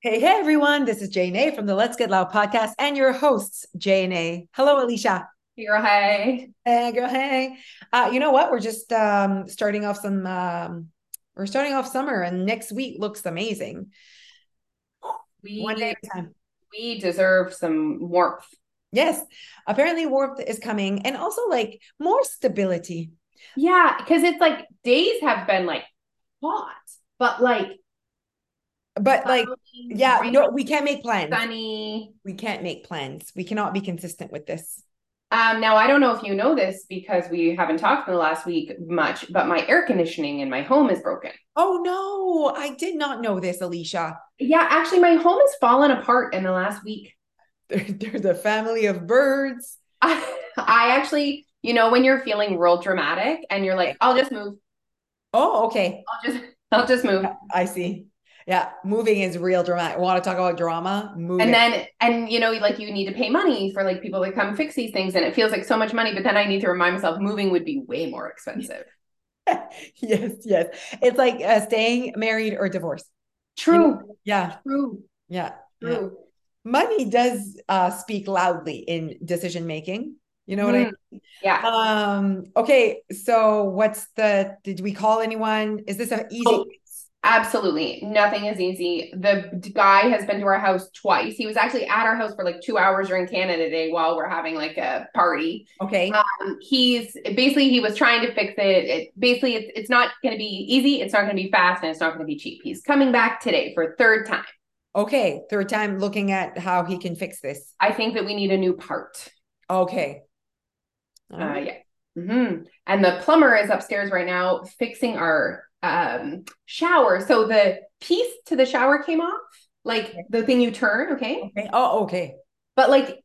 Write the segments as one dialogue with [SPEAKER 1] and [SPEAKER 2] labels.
[SPEAKER 1] Hey, hey, everyone. This is Jane A from the Let's Get Loud podcast and your hosts, Jane A. Hello, Alicia.
[SPEAKER 2] You're hey.
[SPEAKER 1] Hey, girl. Hey. Uh, you know what? We're just um, starting off some, um, we're starting off summer and next week looks amazing.
[SPEAKER 2] We,
[SPEAKER 1] One day at a time.
[SPEAKER 2] we deserve some warmth.
[SPEAKER 1] Yes. Apparently, warmth is coming and also like more stability.
[SPEAKER 2] Yeah, because it's like days have been like hot, but like
[SPEAKER 1] But like, yeah, no, we can't make plans.
[SPEAKER 2] sunny.
[SPEAKER 1] We can't make plans. We cannot be consistent with this.
[SPEAKER 2] Um, now I don't know if you know this because we haven't talked in the last week much, but my air conditioning in my home is broken.
[SPEAKER 1] Oh, no. I did not know this, Alicia.
[SPEAKER 2] Yeah, actually, my home has fallen apart in the last week.
[SPEAKER 1] There- There's a family of birds.
[SPEAKER 2] I, I actually, you know, when you're feeling real dramatic and you're like, I'll just move.
[SPEAKER 1] Oh, okay.
[SPEAKER 2] I'll just, I'll just move.
[SPEAKER 1] I see. Yeah, moving is real dramatic. Want to talk about drama? Moving.
[SPEAKER 2] and then and you know like you need to pay money for like people to come fix these things and it feels like so much money but then i need to remind myself moving would be way more expensive
[SPEAKER 1] yes, yes. It's like uh, staying married or divorced.
[SPEAKER 2] true
[SPEAKER 1] Yeah,
[SPEAKER 2] true
[SPEAKER 1] yeah, yeah.
[SPEAKER 2] true
[SPEAKER 1] Money does uh, speak loudly in decision making. You know what I
[SPEAKER 2] mean? yeah
[SPEAKER 1] Um, okay, so what's the did we call anyone? Is this an easy
[SPEAKER 2] Oh. Absolutely. Nothing is easy. The guy has been to our house twice. He was actually at our house for like two hours during canada day while we're having like a party.
[SPEAKER 1] Okay.
[SPEAKER 2] um, he's basically he was trying to fix it, it basically it's, it's not going to be easy. It's not going to be fast and it's not going to be cheap. He's coming back today for third time.
[SPEAKER 1] Okay, third time looking at how he can fix this.
[SPEAKER 2] i think that we need a new part.
[SPEAKER 1] Okay.
[SPEAKER 2] Uh, yeah. hmm And the plumber is upstairs right now fixing our um shower. So the piece to the shower came off, like the thing you turn, okay?
[SPEAKER 1] Okay. Oh, okay.
[SPEAKER 2] But like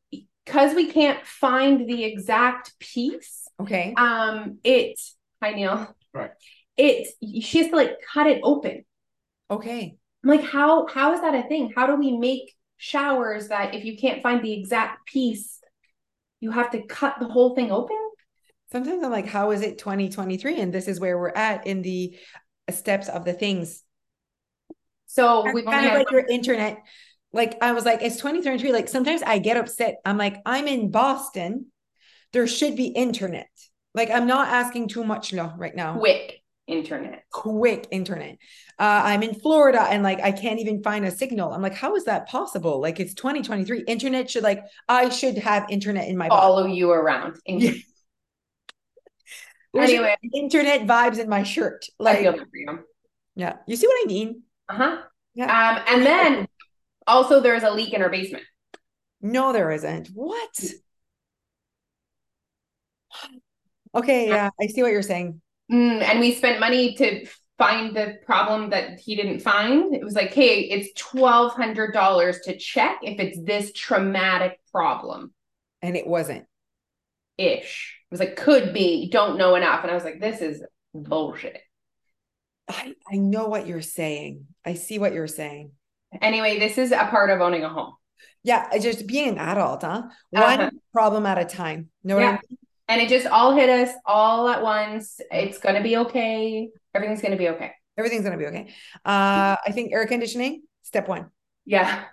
[SPEAKER 2] because we can't find the exact piece,
[SPEAKER 1] Okay.
[SPEAKER 2] um, it hi Neil.
[SPEAKER 3] Right.
[SPEAKER 2] It she has to like cut it open.
[SPEAKER 1] Okay.
[SPEAKER 2] I'm like, how how is that a thing? How do we make showers that if you can't find the exact piece, you have to cut the whole thing open?
[SPEAKER 1] Sometimes I'm like, how is it 2023? And this is where we're at in the steps of the things.
[SPEAKER 2] So we've
[SPEAKER 1] of like your internet. Like I was like, it's 2023. Like sometimes I get upset. I'm like, I'm in Boston. There should be internet. Like I'm not asking too much no right now.
[SPEAKER 2] quick internet.
[SPEAKER 1] Quick internet. Uh, I'm in Florida and like I can't even find a signal. I'm like, how is that possible? Like it's 2023. Internet should like I should have internet in my body.
[SPEAKER 2] follow you around.
[SPEAKER 1] Yeah. There's
[SPEAKER 2] Anyway,
[SPEAKER 1] internet vibes in my shirt. Like,
[SPEAKER 2] feel that for you.
[SPEAKER 1] yeah, you see what I mean?
[SPEAKER 2] Uh-huh.
[SPEAKER 1] Yeah.
[SPEAKER 2] Um, and then also there's a leak in our basement.
[SPEAKER 1] No, there isn't. What? Okay, yeah, I see what you're saying.
[SPEAKER 2] Mm, and we spent money to find the problem that he didn't find. It was like, hey, it's twelve hundred dollars to check if it's this traumatic problem
[SPEAKER 1] And it wasn't.
[SPEAKER 2] ish. It was like could be, don't know enough. And I was like, this is bullshit.
[SPEAKER 1] I, I know what you're saying. I see what you're saying.
[SPEAKER 2] Anyway, this is a part of owning a home.
[SPEAKER 1] Yeah, just being an adult, huh? One
[SPEAKER 2] Uh-huh.
[SPEAKER 1] problem at a time. Know what I
[SPEAKER 2] Yeah.
[SPEAKER 1] mean?
[SPEAKER 2] And it just all hit us all at once. It's gonna be okay. Everything's gonna be okay.
[SPEAKER 1] Everything's gonna be okay. Uh, I think air conditioning, step one.
[SPEAKER 2] Yeah.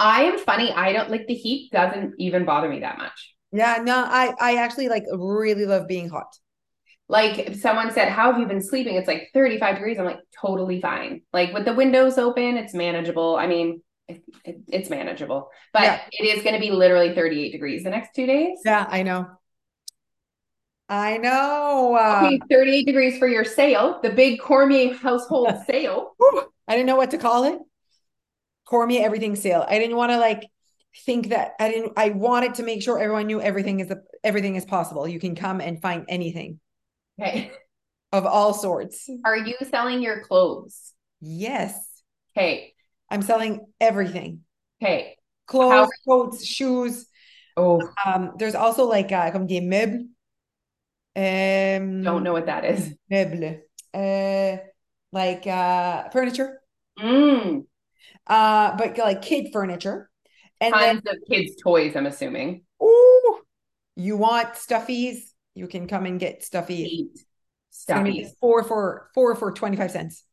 [SPEAKER 2] I am funny. I don't like the heat doesn't even bother me that much.
[SPEAKER 1] Yeah, no, I I actually like really love being hot.
[SPEAKER 2] Like if someone said, How have you been sleeping? It's like 35 degrees. I'm like, totally fine. Like with the windows open, it's manageable. I mean, it, it, it's manageable, but
[SPEAKER 1] Yeah.
[SPEAKER 2] it is going to be literally 38 degrees the next two days.
[SPEAKER 1] Yeah, I know. I know. Uh,
[SPEAKER 2] Okay, 38 degrees for your sale, the big Cormier household sale.
[SPEAKER 1] I didn't know what to call it. Cormier everything sale. I didn't want to like think that I didn't I wanted to make sure everyone knew everything is a, everything is possible. You can come and find anything
[SPEAKER 2] Okay.
[SPEAKER 1] of all sorts.
[SPEAKER 2] Are you selling your clothes?
[SPEAKER 1] Yes.
[SPEAKER 2] Okay.
[SPEAKER 1] I'm selling everything.
[SPEAKER 2] Okay.
[SPEAKER 1] Clothes, coats, shoes.
[SPEAKER 2] Oh,
[SPEAKER 1] Um there's also like uh comme des meubles. Um
[SPEAKER 2] don't know what that is.
[SPEAKER 1] meubles. Uh like uh furniture.
[SPEAKER 2] Mm,
[SPEAKER 1] Uh but like kid furniture. And then
[SPEAKER 2] tons of kids' toys, I'm assuming.
[SPEAKER 1] Ooh, you want stuffies? You can come and get stuffies.
[SPEAKER 2] Eight
[SPEAKER 1] gonna
[SPEAKER 2] stuffies.
[SPEAKER 1] four for four for 25 cents.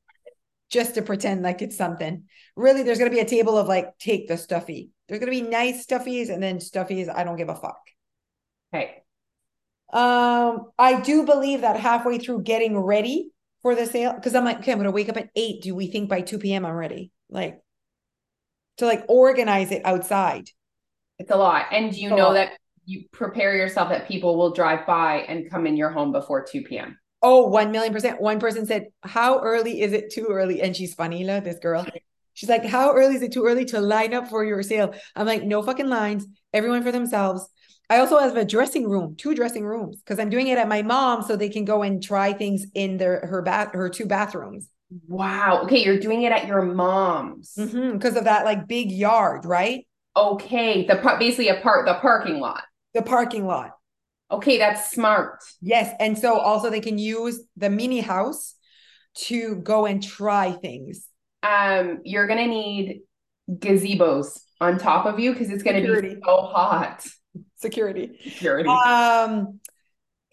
[SPEAKER 1] just to pretend like it's something. Really, there's going to be a table of like, take the stuffy. There's going to be nice stuffies and then stuffies. I don't give a fuck.
[SPEAKER 2] Okay.
[SPEAKER 1] Um, I do believe that halfway through getting ready for the sale, because I'm like, okay, I'm going to wake up at eight. Do we think by 2 p.m. I'm ready? Like, to like organize it outside.
[SPEAKER 2] It's a lot. And you know that you prepare yourself that people will drive by and come in your home before 2 p.m.
[SPEAKER 1] Oh, one million percent. One person said, How early is it too early? And she's funny, this girl. She's like, How early is it too early to line up for your sale? I'm like, No fucking lines, everyone for themselves. I also have a dressing room, two dressing rooms, because I'm doing it at my mom so they can go and try things in their her bath her two bathrooms.
[SPEAKER 2] Wow. Okay, you're doing it at your mom's
[SPEAKER 1] because mm-hmm, of that like big yard, right?
[SPEAKER 2] Okay, the part basically a part the parking lot.
[SPEAKER 1] The parking lot.
[SPEAKER 2] Okay, that's smart.
[SPEAKER 1] Yes, and so also they can use the mini house to go and try things.
[SPEAKER 2] Um, you're gonna need gazebos on top of you because it's gonna Security. be so hot.
[SPEAKER 1] Security.
[SPEAKER 2] Security.
[SPEAKER 1] Um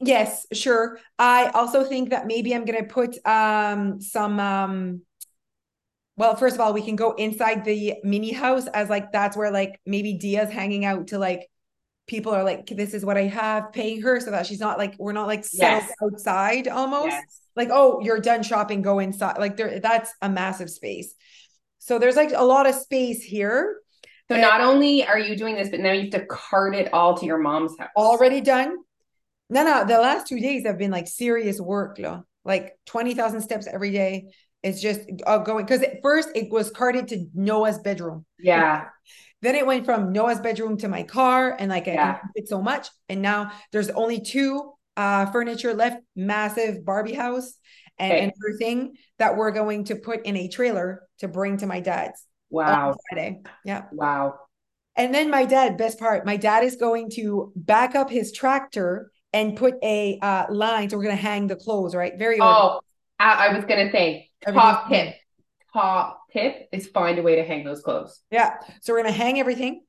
[SPEAKER 1] yes, sure. I also think that maybe I'm gonna put um some um well, first of all, we can go inside the mini house as like that's where like maybe Dia's hanging out to like people are like, this is what I have, paying her so that she's not like we're not like yes. outside almost. Yes. Like, oh, you're done shopping, go inside. Like there, that's a massive space. So there's like a lot of space here.
[SPEAKER 2] So and not only are you doing this, but now you have to cart it all to your mom's house.
[SPEAKER 1] Already done. No, no, the last two days have been like serious work, lo. like 20,000 steps every day. It's just uh, going because at first it was carted to Noah's bedroom.
[SPEAKER 2] Yeah.
[SPEAKER 1] then it went from Noah's bedroom to my car, and like yeah. I fit so much. And now there's only two uh, furniture left, massive Barbie house and, okay. and everything that we're going to put in a trailer to bring to my dad's.
[SPEAKER 2] Wow.
[SPEAKER 1] Friday. Yeah.
[SPEAKER 2] Wow.
[SPEAKER 1] And then my dad, best part, my dad is going to back up his tractor and put a uh, line. So we're going to hang the clothes, right? Very.
[SPEAKER 2] Oh, I, I was going to say top tip. Top tip is find a way to hang those clothes.
[SPEAKER 1] Yeah. So we're going to hang everything.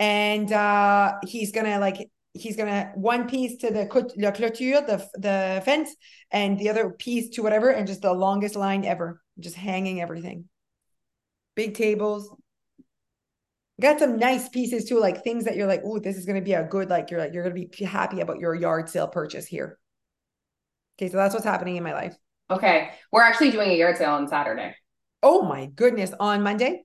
[SPEAKER 1] And uh he's going to like, he's to one piece to the, the clôture, the, the fence, and the other piece to whatever, and just the longest line ever, just hanging everything. Big tables, got some nice pieces too, like things that you're like, oh, this is going to be a good, like you're like you're going to be happy about your yard sale purchase here. Okay, so that's what's happening in my life.
[SPEAKER 2] Okay, we're actually doing a yard sale on Saturday.
[SPEAKER 1] Oh my goodness, on Monday.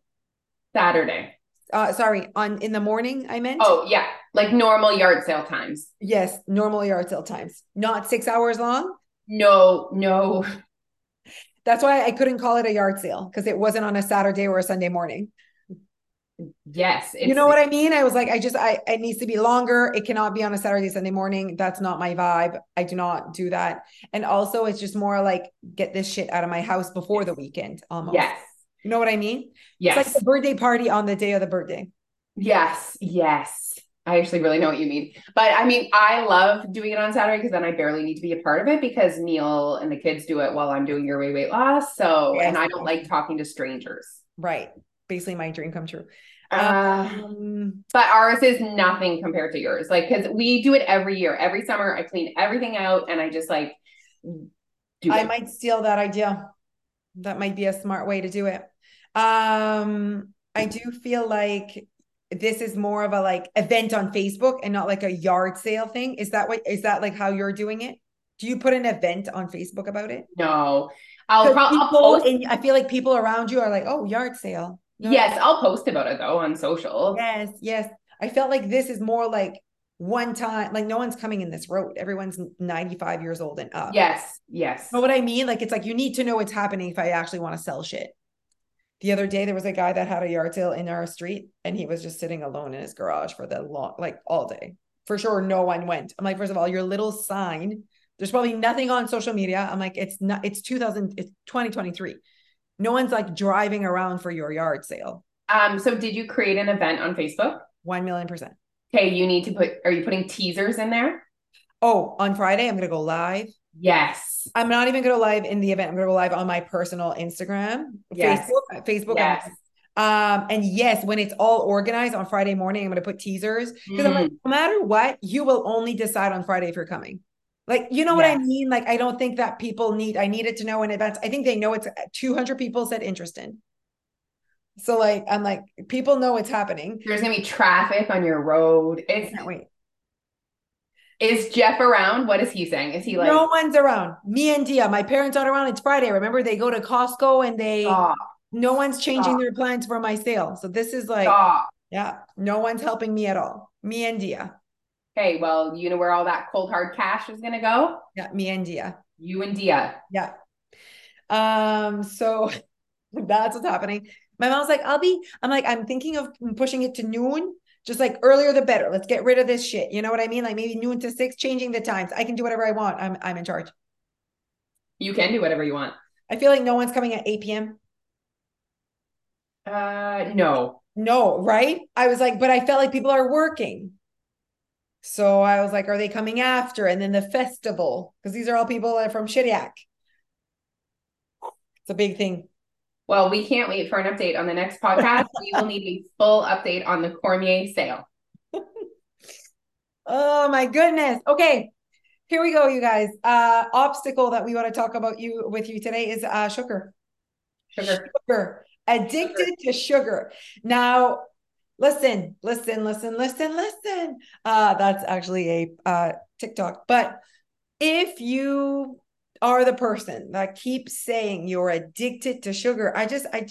[SPEAKER 2] Saturday.
[SPEAKER 1] Uh, sorry, on in the morning. I meant.
[SPEAKER 2] Oh yeah, like normal yard sale times.
[SPEAKER 1] Yes, normal yard sale times, not six hours long.
[SPEAKER 2] No, no.
[SPEAKER 1] That's why I couldn't call it a yard sale because it wasn't on a Saturday or a Sunday morning.
[SPEAKER 2] Yes.
[SPEAKER 1] You know what I mean? I was like, I just, I, it needs to be longer. It cannot be on a Saturday, Sunday morning. That's not my vibe. I do not do that. And also, it's just more like, get this shit out of my house before the weekend almost.
[SPEAKER 2] Yes.
[SPEAKER 1] You know what I mean?
[SPEAKER 2] Yes.
[SPEAKER 1] It's like the birthday party on the day of the birthday.
[SPEAKER 2] Yes. Yes. I actually really know what you mean. But I mean, I love doing it on Saturday because then I barely need to be a part of it because Neil and the kids do it while I'm doing your way weight loss. So, yes. and I don't like talking to strangers.
[SPEAKER 1] Right basically my dream come true.
[SPEAKER 2] Uh, um, but ours is nothing compared to yours. Like, because we do it every year. Every summer, I clean everything out and I just like
[SPEAKER 1] I it. might steal that idea. That might be a smart way to do it. Um, I do feel like this is more of a like event on Facebook and not like a yard sale thing. Is that what is that like how you're doing it? Do you put an event on Facebook about it?
[SPEAKER 2] No. I'll probably
[SPEAKER 1] I feel like people around you are like, oh, yard sale.
[SPEAKER 2] No. Yes, I'll post about it though on social.
[SPEAKER 1] Yes, yes. I felt like this is more like one time, like no one's coming in this road. Everyone's 95 years old and up.
[SPEAKER 2] Yes, yes.
[SPEAKER 1] But what I mean? Like it's like you need to know what's happening if I actually want to sell shit. The other day there was a guy that had a yard sale in our street and he was just sitting alone in his garage for the long like all day. For sure no one went. I'm like, first of all, your little sign, there's probably nothing on social media. I'm like, it's not it's 2000, it's 2023 no one's like driving around for your yard sale.
[SPEAKER 2] Um, so did you create an event on Facebook?
[SPEAKER 1] One million percent.
[SPEAKER 2] Okay, you need to put are you putting teasers in there?
[SPEAKER 1] Oh, on Friday, I'm gonna go live.
[SPEAKER 2] Yes.
[SPEAKER 1] I'm not even gonna live in the event. I'm gonna go live on my personal Instagram, yes. Facebook, Facebook.
[SPEAKER 2] Yes.
[SPEAKER 1] Um, and yes, when it's all organized on Friday morning, I'm gonna put teasers because mm. I'm like, mm. no matter what, you will only decide on Friday if you're coming. Like, you know what I mean? Like, I don't think that people need, I needed to know in advance. I think they know it's uh, 200 people said interest in. So, like, I'm like, people know it's happening.
[SPEAKER 2] There's going to be traffic on your road. It's,
[SPEAKER 1] can't wait.
[SPEAKER 2] Is Jeff around? What is he saying? Is he like
[SPEAKER 1] no one's around? Me and Dia, my parents aren't around. It's Friday. Remember, they go to Costco and they Stop. no one's changing Stop. their plans for my sale. So this is like Stop. yeah, no one's helping me at all. Me and Dia.
[SPEAKER 2] Okay, well, you know where all that cold hard cash is gonna go?
[SPEAKER 1] Yeah, me and Dia.
[SPEAKER 2] You and Dia.
[SPEAKER 1] Yeah. Um, so that's what's happening. My mom's like, I'll be, I'm like, I'm thinking of pushing it to noon just like earlier the better. Let's get rid of this shit. You know what I mean? Like maybe noon to six, changing the times. I can do whatever I want. I'm I'm in charge.
[SPEAKER 2] You can do whatever you want.
[SPEAKER 1] I feel like no one's coming at 8 p.m.
[SPEAKER 2] Uh no.
[SPEAKER 1] No, right? I was like, but I felt like people are working. So I was like, are they coming after? And then the festival, because these are all people that are from Shediac. It's a big thing.
[SPEAKER 2] Well, we can't wait for an update on the next podcast. we will need a full update on the Cormier sale.
[SPEAKER 1] oh my goodness. Okay. Here we go, you guys. Uh obstacle that we want to talk about you with you today is uh sugar.
[SPEAKER 2] Sugar.
[SPEAKER 1] Sugar. Addicted sugar. to sugar. Now, listen, listen, listen, listen, listen. Uh that's actually a uh TikTok. But if you are the person that keeps saying you're addicted to sugar. I just, I,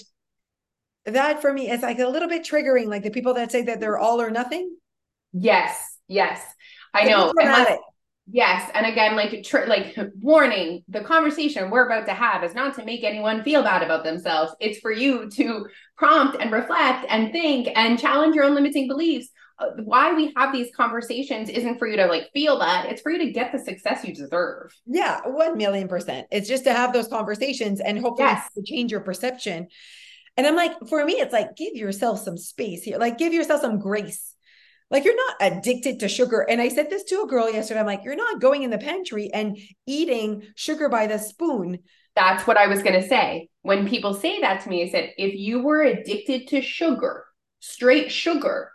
[SPEAKER 1] that for me is like a little bit triggering, like the people that say that they're all or nothing.
[SPEAKER 2] Yes, yes, I know. Yes, and again, like tr- like warning: the conversation we're about to have is not to make anyone feel bad about themselves. It's for you to prompt and reflect and think and challenge your own limiting beliefs. Uh, why we have these conversations isn't for you to like feel that it's for you to get the success you deserve.
[SPEAKER 1] Yeah 1 million percent. It's just to have those conversations and hopefully yes. to change your perception. And i'm like for me it's like give yourself some space here. Like give yourself some grace like you're not addicted to sugar and i said this to a girl yesterday i'm like you're not going in the pantry and eating sugar by the spoon
[SPEAKER 2] that's what i was going to say when people say that to me i said if you were addicted to sugar straight sugar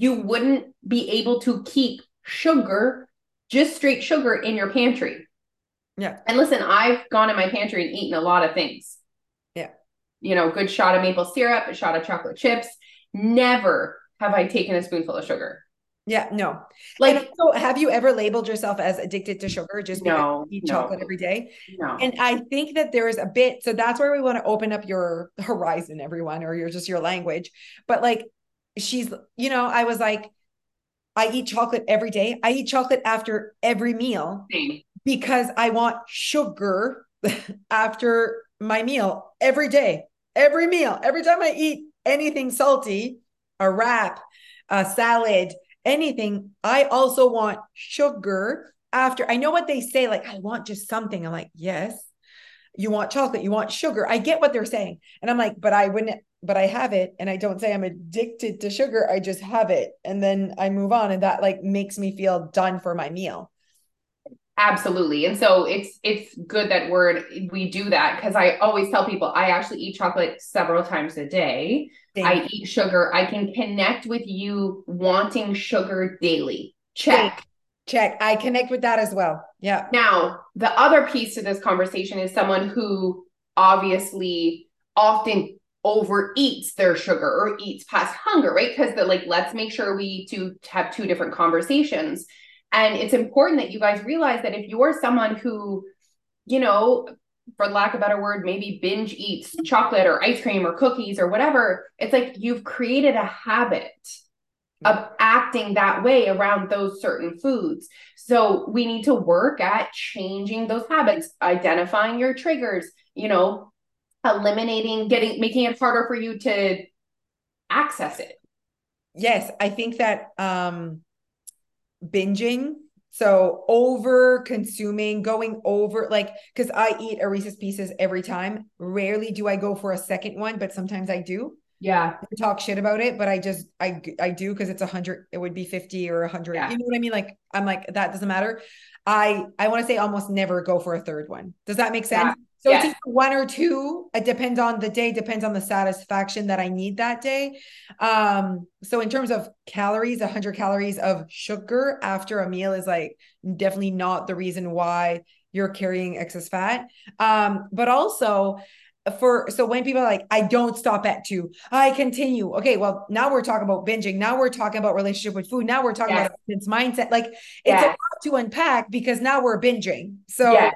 [SPEAKER 2] you wouldn't be able to keep sugar, just straight sugar in your pantry.
[SPEAKER 1] Yeah.
[SPEAKER 2] And listen, I've gone in my pantry and eaten a lot of things.
[SPEAKER 1] Yeah.
[SPEAKER 2] You know, good shot of maple syrup, a shot of chocolate chips. Never have I taken a spoonful of sugar.
[SPEAKER 1] Yeah, no. Like, so have you ever labeled yourself as addicted to sugar just because no, you eat no, chocolate every day?
[SPEAKER 2] No.
[SPEAKER 1] And I think that there is a bit, so that's where we want to open up your horizon, everyone, or your just your language. But like, she's, you know, I was like, I eat chocolate every day. I eat chocolate after every meal
[SPEAKER 2] Same.
[SPEAKER 1] because I want sugar after my meal every day, every meal. Every time I eat anything salty, a wrap, a salad, anything, I also want sugar after. I know what they say, like, I want just something. I'm like, yes, you want chocolate, you want sugar. I get what they're saying. And I'm like, but I wouldn't but I have it and I don't say I'm addicted to sugar. I just have it and then I move on and that like makes me feel done for my meal.
[SPEAKER 2] Absolutely. And so it's it's good that we're we do that because I always tell people I actually eat chocolate several times a day. I eat sugar. I can connect with you wanting sugar daily. Check.
[SPEAKER 1] Check. I connect with that as well. Yeah.
[SPEAKER 2] Now, the other piece to this conversation is someone who obviously often overeats their sugar or eats past hunger, right? Because the like, let's make sure we to have two different conversations. And it's important that you guys realize that if you're someone who, you know, for lack of a better word, maybe binge eats chocolate or ice cream or cookies or whatever, it's like you've created a habit of acting that way around those certain foods. So we need to work at changing those habits, identifying your triggers, you know, eliminating getting making it harder for you to access it
[SPEAKER 1] yes i think that um binging. So over consuming going over like because i eat a reese's pieces every time. Rarely do i go for a second one but sometimes i do.
[SPEAKER 2] Yeah.
[SPEAKER 1] Talk shit about it but i just i i do because it's a hundred it would be 50 or a hundred. Yeah. you know what i mean? Like i'm like that doesn't matter. I i want to say almost never go for a third one. Does that make sense So yes. it's one or two. It depends on the day, depends on the satisfaction that I need that day. Um, so in terms of calories, 100 calories of sugar after a meal is like definitely not the reason why you're carrying excess fat. Um, but also for so when people are like, I don't stop at two, I continue. Okay, well, now we're talking about binging. Now we're talking about relationship with food. Now we're talking yes. about mindset. Like it's yes. a lot to unpack because now we're binging. So yes.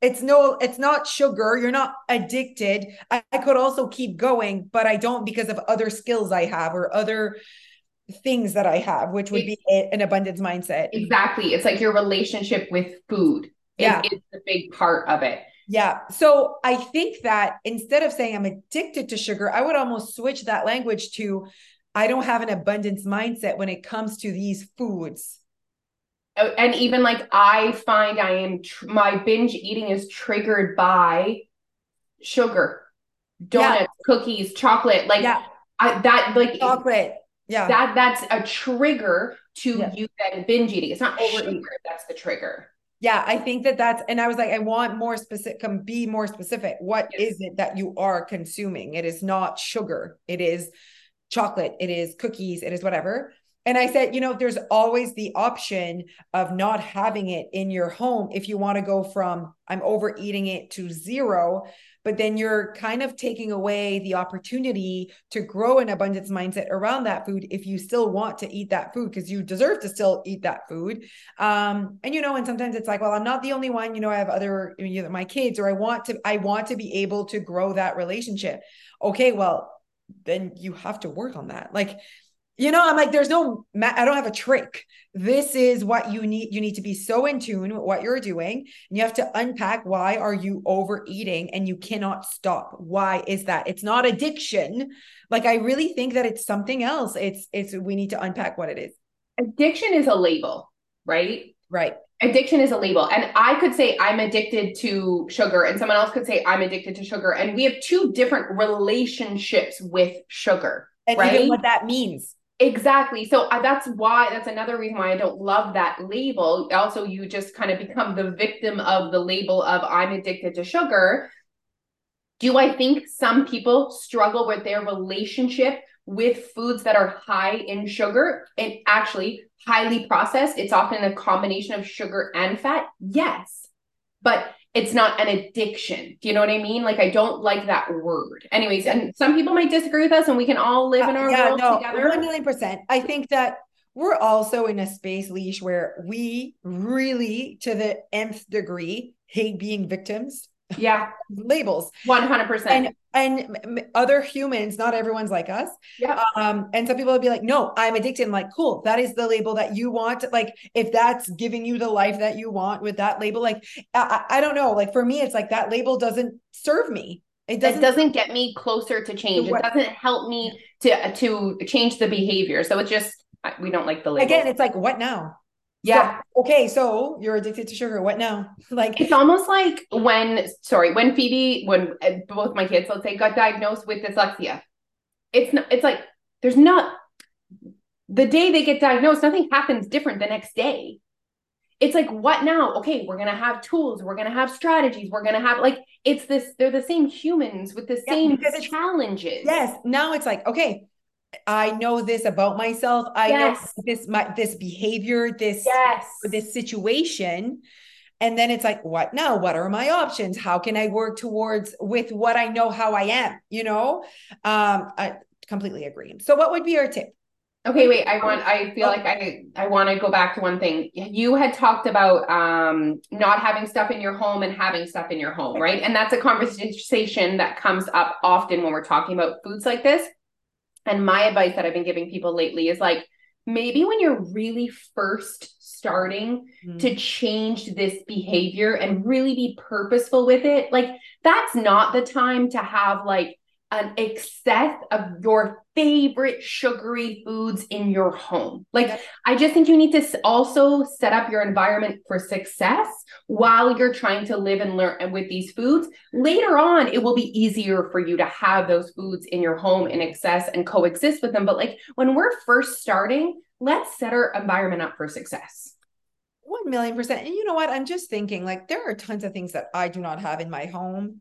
[SPEAKER 1] It's no, it's not sugar. You're not addicted. I, I could also keep going, but I don't because of other skills I have or other things that I have, which would be an abundance mindset.
[SPEAKER 2] Exactly. It's like your relationship with food. Yeah. Is, is the big part of it.
[SPEAKER 1] Yeah. So I think that instead of saying I'm addicted to sugar, I would almost switch that language to I don't have an abundance mindset when it comes to these foods.
[SPEAKER 2] And even like I find I am tr- my binge eating is triggered by sugar, donuts, yeah. cookies, chocolate. Like yeah. I, that, like
[SPEAKER 1] chocolate. Yeah.
[SPEAKER 2] That that's a trigger to yeah. you then binge eating. It's not sugar that's the trigger
[SPEAKER 1] yeah i think that that's and i was like i want more specific come be more specific What yes. is it that you are consuming it is not sugar it is chocolate it is cookies it is whatever and I said, you know, there's always the option of not having it in your home if you want to go from I'm overeating it to zero, but then you're kind of taking away the opportunity to grow an abundance mindset around that food if you still want to eat that food because you deserve to still eat that food. Um, and you know, and sometimes it's like, well, I'm not the only one, you know, I have other you know, my kids or I want to I want to be able to grow that relationship. Okay, well, then you have to work on that. Like you know i'm like there's no i don't have a trick. This is what you need you need to be so in tune with what you're doing and you have to unpack why are you overeating and you cannot stop. Why is that? It's not addiction. Like i really think that it's something else. It's it's we need to unpack what it is.
[SPEAKER 2] Addiction is a label right?
[SPEAKER 1] Right.
[SPEAKER 2] Addiction is a label. And i could say i'm addicted to sugar and someone else could say i'm addicted to sugar. And we have two different relationships with sugar
[SPEAKER 1] and right? even what that means
[SPEAKER 2] Exactly. So uh, that's why that's another reason why I don't love that label. Also, you just kind of become the victim of the label of I'm addicted to sugar. Do I think some people struggle with their relationship with foods that are high in sugar and actually highly processed? It's often a combination of sugar and fat. Yes. But it's not an addiction. Do you know what I mean? Like I don't like that word. Anyways, and some people might disagree with us and we can all live in our yeah, world no, together.
[SPEAKER 1] One million percent. I think that we're also in a space leash where we really to the nth degree hate being victims
[SPEAKER 2] yeah.
[SPEAKER 1] Labels.
[SPEAKER 2] 100%
[SPEAKER 1] and and other humans not everyone's like us.
[SPEAKER 2] Yeah
[SPEAKER 1] um and some people would be like no i'm addicted. I'm like cool. That is the label that you want. Like if that's giving you the life that you want with that label like i, I don't know. Like for me it's like that label doesn't serve me.
[SPEAKER 2] It doesn't, it doesn't get me closer to change. It doesn't help me to to change the behavior. So it's just we don't like the label.
[SPEAKER 1] Again it's like what now
[SPEAKER 2] yeah.
[SPEAKER 1] So, okay, so you're addicted to sugar. What now? like
[SPEAKER 2] it's almost like when sorry, when Phoebe, when uh, both my kids, let's say, got diagnosed with dyslexia. It's not. It's like there's not the day they get diagnosed, nothing happens different the next day. It's like what now? Okay, we're gonna have tools. We're gonna have strategies. We're gonna have like it's this. They're the same humans with the yeah, same challenges.
[SPEAKER 1] Yes. Now it's like okay I know this about myself. I yes. know this my this behavior, this
[SPEAKER 2] yes.
[SPEAKER 1] this situation. And then it's like, what now? What are my options? How can I work towards with what I know how I am? You know? Um, I completely agree. So what would be your tip?
[SPEAKER 2] Okay, wait. I want. I feel oh. like I. I want to go back to one thing. You had talked about um not having stuff in your home and having stuff in your home, right? And that's a conversation that comes up often when we're talking about foods like this. And my advice that I've been giving people lately is like, maybe when you're really first starting mm-hmm. to change this behavior and really be purposeful with it, like that's not the time to have like an excess of your favorite sugary foods in your home. Like, I just think you need to also set up your environment for success while you're trying to live and learn with these foods. Later on, it will be easier for you to have those foods in your home in excess and coexist with them. But like when we're first starting, let's set our environment up for success.
[SPEAKER 1] One million percent. And you know what? I'm just thinking like there are tons of things that I do not have in my home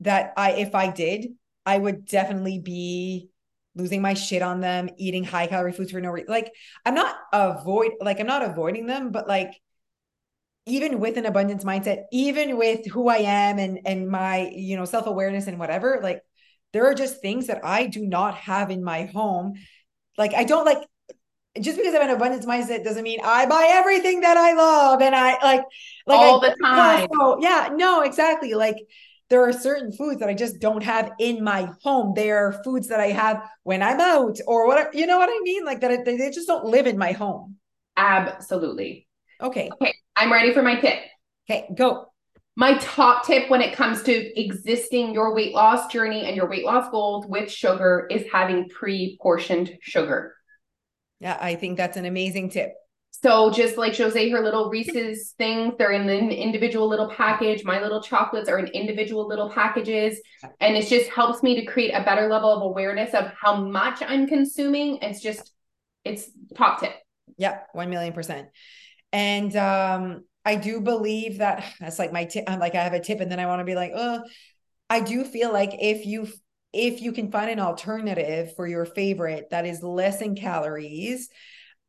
[SPEAKER 1] that I if I did, I would definitely be losing my shit on them, eating high calorie foods for no reason. Like I'm not avoid like I'm not avoiding them, but like even with an abundance mindset, even with who I am and and my, you know, self-awareness and whatever, like there are just things that I do not have in my home. Like I don't like just because I have an abundance mindset doesn't mean I buy everything that I love and I like like
[SPEAKER 2] all
[SPEAKER 1] I,
[SPEAKER 2] the time.
[SPEAKER 1] So, yeah, no, exactly. Like there are certain foods that I just don't have in my home. They are foods that I have when I'm out or whatever. You know what I mean? Like that they just don't live in my home.
[SPEAKER 2] Absolutely.
[SPEAKER 1] Okay.
[SPEAKER 2] Okay. I'm ready for my tip.
[SPEAKER 1] Okay, go.
[SPEAKER 2] My top tip when it comes to existing your weight loss journey and your weight loss goals with sugar is having pre portioned sugar.
[SPEAKER 1] Yeah, I think that's an amazing tip.
[SPEAKER 2] So just like Jose, her little Reese's things, they're in an individual little package. My little chocolates are in individual little packages. And it just helps me to create a better level of awareness of how much I'm consuming. It's just, it's top tip.
[SPEAKER 1] Yeah, 1 million percent. And um, I do believe that that's like my tip. I'm like, I have a tip and then I want to be like, oh, I do feel like if you if you can find an alternative for your favorite that is less in calories,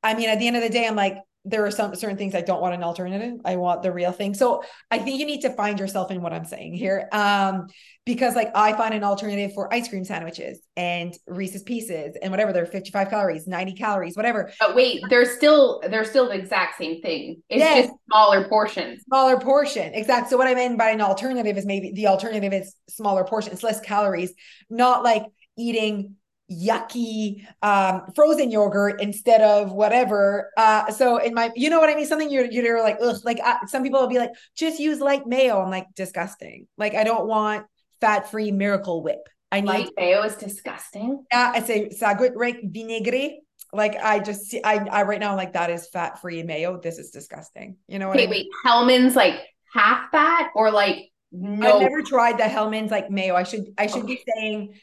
[SPEAKER 1] I mean, at the end of the day, I'm like, there are some certain things I don't want an alternative. I want the real thing. So I think you need to find yourself in what I'm saying here. Um, because like I find an alternative for ice cream sandwiches and Reese's pieces and whatever they're 55 calories, 90 calories, whatever.
[SPEAKER 2] But wait, they're still they're still the exact same thing. It's yes. just smaller portions.
[SPEAKER 1] Smaller portion. Exactly. So what I mean by an alternative is maybe the alternative is smaller portion. It's less calories, not like eating yucky um, frozen yogurt instead of whatever. Uh, so in my, you know what I mean? Something you're you're like, ugh, like uh, some people will be like, just use light mayo. I'm like, disgusting. Like I don't want fat free Miracle Whip. I need
[SPEAKER 2] light mayo is disgusting.
[SPEAKER 1] Yeah, I say sagut rake vinegre. Like I just see, I, I right now like that is fat free mayo. This is disgusting. You know what?
[SPEAKER 2] Okay, I mean? wait, Hellmann's like half fat or like no?
[SPEAKER 1] I've never tried the Hellmann's like mayo. I should I should okay. be saying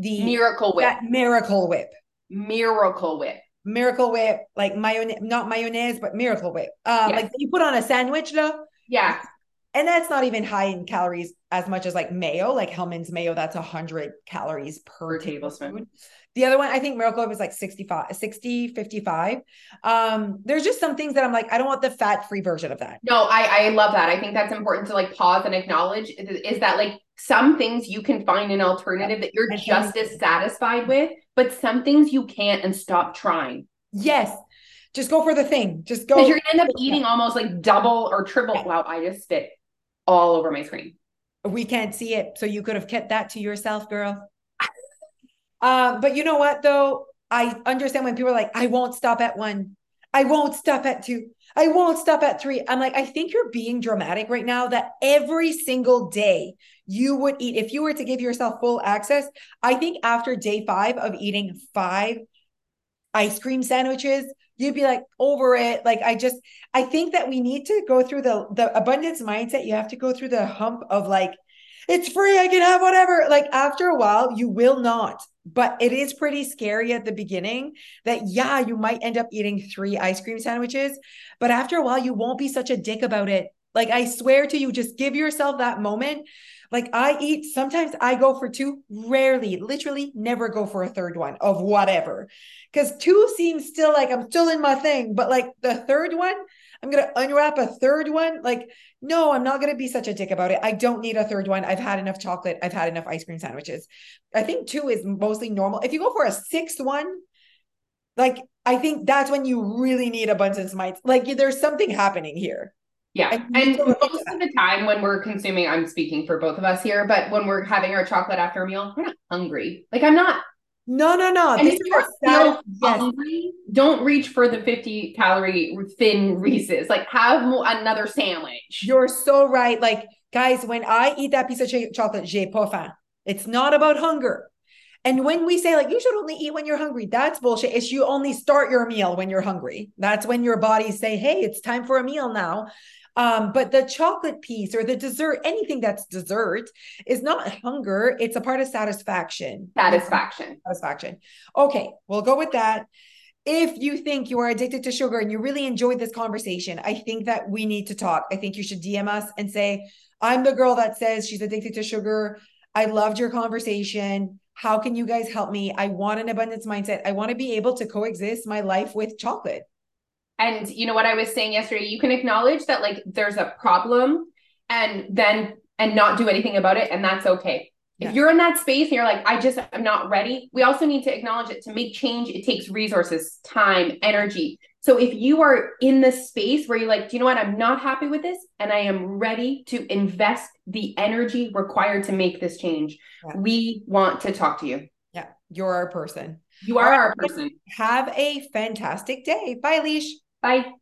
[SPEAKER 1] the
[SPEAKER 2] Miracle Whip.
[SPEAKER 1] Miracle Whip.
[SPEAKER 2] Miracle Whip.
[SPEAKER 1] Miracle Whip, like mayonnaise, not mayonnaise, but Miracle Whip. Um, yes. like you put on a sandwich though.
[SPEAKER 2] Yeah.
[SPEAKER 1] And that's not even high in calories as much as like mayo, like Hellmann's mayo. That's a hundred calories per, per tablespoon. tablespoon. The other one, I think Miracle Whip is like 65, 60, 55. Um, there's just some things that I'm like, I don't want the fat free version of that.
[SPEAKER 2] No, I, I love that. I think that's important to like pause and acknowledge is, is that like some things you can find an alternative that you're just as satisfied with, but some things you can't and stop trying.
[SPEAKER 1] Yes. Just go for the thing. Just go.
[SPEAKER 2] Because you're gonna end up eating almost like double or triple. Wow, I just spit all over my screen.
[SPEAKER 1] We can't see it. So you could have kept that to yourself, girl. um, but you know what though? I understand when people are like, I won't stop at one. I won't stop at two. I won't stop at three. I'm like, I think you're being dramatic right now that every single day you would eat, if you were to give yourself full access, I think after day five of eating five ice cream sandwiches, you'd be like over it. Like, I just, I think that we need to go through the, the abundance mindset. You have to go through the hump of like, it's free. I can have whatever. Like after a while, you will not. But it is pretty scary at the beginning that, yeah, you might end up eating three ice cream sandwiches. But after a while, you won't be such a dick about it. Like I swear to you, just give yourself that moment. Like I eat, sometimes I go for two, rarely, literally never go for a third one of whatever. Because two seems still like I'm still in my thing. But like the third one, I'm going to unwrap a third one. Like, no, I'm not going to be such a dick about it. I don't need a third one. I've had enough chocolate. I've had enough ice cream sandwiches. I think two is mostly normal. If you go for a sixth one, like, I think that's when you really need abundance mites. Like, there's something happening here.
[SPEAKER 2] Yeah. And most of the time when we're consuming, I'm speaking for both of us here, but when we're having our chocolate after a meal, we're not hungry. Like I'm not
[SPEAKER 1] no, no, no.
[SPEAKER 2] And if you're still hungry, don't reach for the 50 calorie thin Reese's. Like have another sandwich.
[SPEAKER 1] You're so right. Like guys, when I eat that piece of ch- chocolate, j'ai pas faim. It's not about hunger. And when we say like you should only eat when you're hungry, that's bullshit. It's you only start your meal when you're hungry. That's when your body say, "Hey, it's time for a meal now." Um, but the chocolate piece or the dessert, anything that's dessert is not hunger, it's a part of satisfaction.
[SPEAKER 2] Satisfaction.
[SPEAKER 1] Satisfaction. Okay, we'll go with that. If you think you are addicted to sugar and you really enjoyed this conversation, I think that we need to talk. I think you should DM us and say, I'm the girl that says she's addicted to sugar. I loved your conversation. How can you guys help me? I want an abundance mindset. I want to be able to coexist my life with chocolate.
[SPEAKER 2] And you know what I was saying yesterday? You can acknowledge that like there's a problem and then and not do anything about it. And that's okay. Yeah. If you're in that space and you're like, I just am not ready, we also need to acknowledge it to make change. It takes resources, time, energy. So if you are in the space where you're like, do you know what? I'm not happy with this and I am ready to invest the energy required to make this change, yeah. we want to talk to you.
[SPEAKER 1] Yeah, you're our person.
[SPEAKER 2] You are our person.
[SPEAKER 1] Have a fantastic day. Bye, Leash.
[SPEAKER 2] Bye.